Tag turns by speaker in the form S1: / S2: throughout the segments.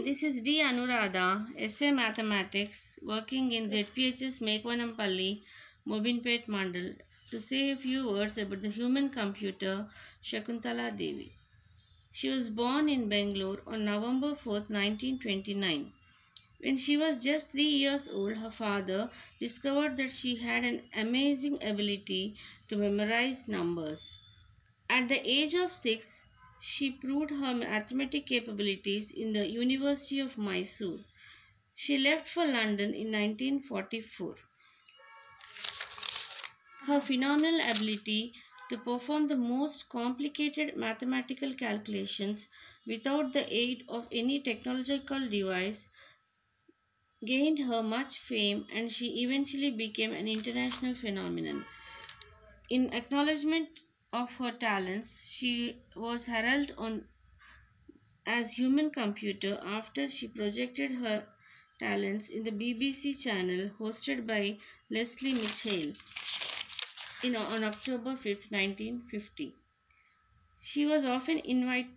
S1: Mrs. D. Anuradha, SA Mathematics, working in ZPHS Mekavanampally, Mobinpet Mandal, to say a few words about the human computer Shakuntala Devi. She was born in Bangalore on November 4, 1929. When she was just three years old, her father discovered that she had an amazing ability to memorize numbers. At the age of six, she proved her mathematic capabilities in the University of Mysore. She left for London in 1944. Her phenomenal ability to perform the most complicated mathematical calculations without the aid of any technological device gained her much fame and she eventually became an international phenomenon. In acknowledgement of her talents, she was heralded on as human computer after she projected her talents in the BBC channel hosted by Leslie Mitchell in, on October 5, 1950. She was often invite,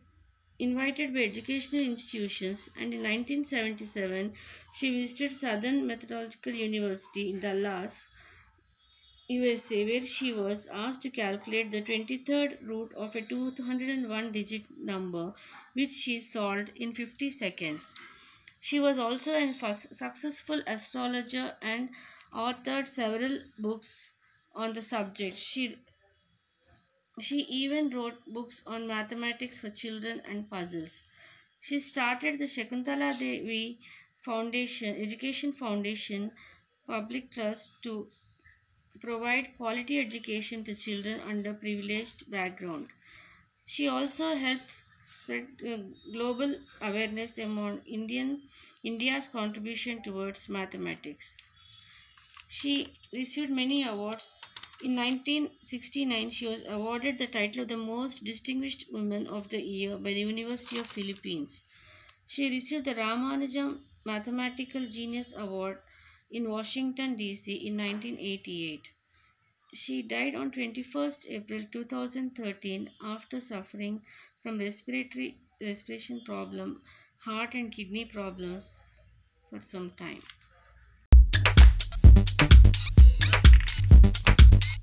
S1: invited by educational institutions and in 1977 she visited Southern Methodological University in Dallas, USA, where she was asked to calculate the 23rd root of a 201 digit number, which she solved in 50 seconds. She was also a successful astrologer and authored several books on the subject. She she even wrote books on mathematics for children and puzzles. She started the Shakuntala Devi Foundation, Education Foundation Public Trust to provide quality education to children under privileged background. She also helped spread uh, global awareness among Indian India's contribution towards mathematics. She received many awards. In 1969, she was awarded the title of the Most Distinguished Woman of the Year by the University of Philippines. She received the Ramanujan Mathematical Genius Award in Washington, D.C. in 1988. She died on 21st April 2013 after suffering from respiratory respiration problem, heart and kidney problems for some time.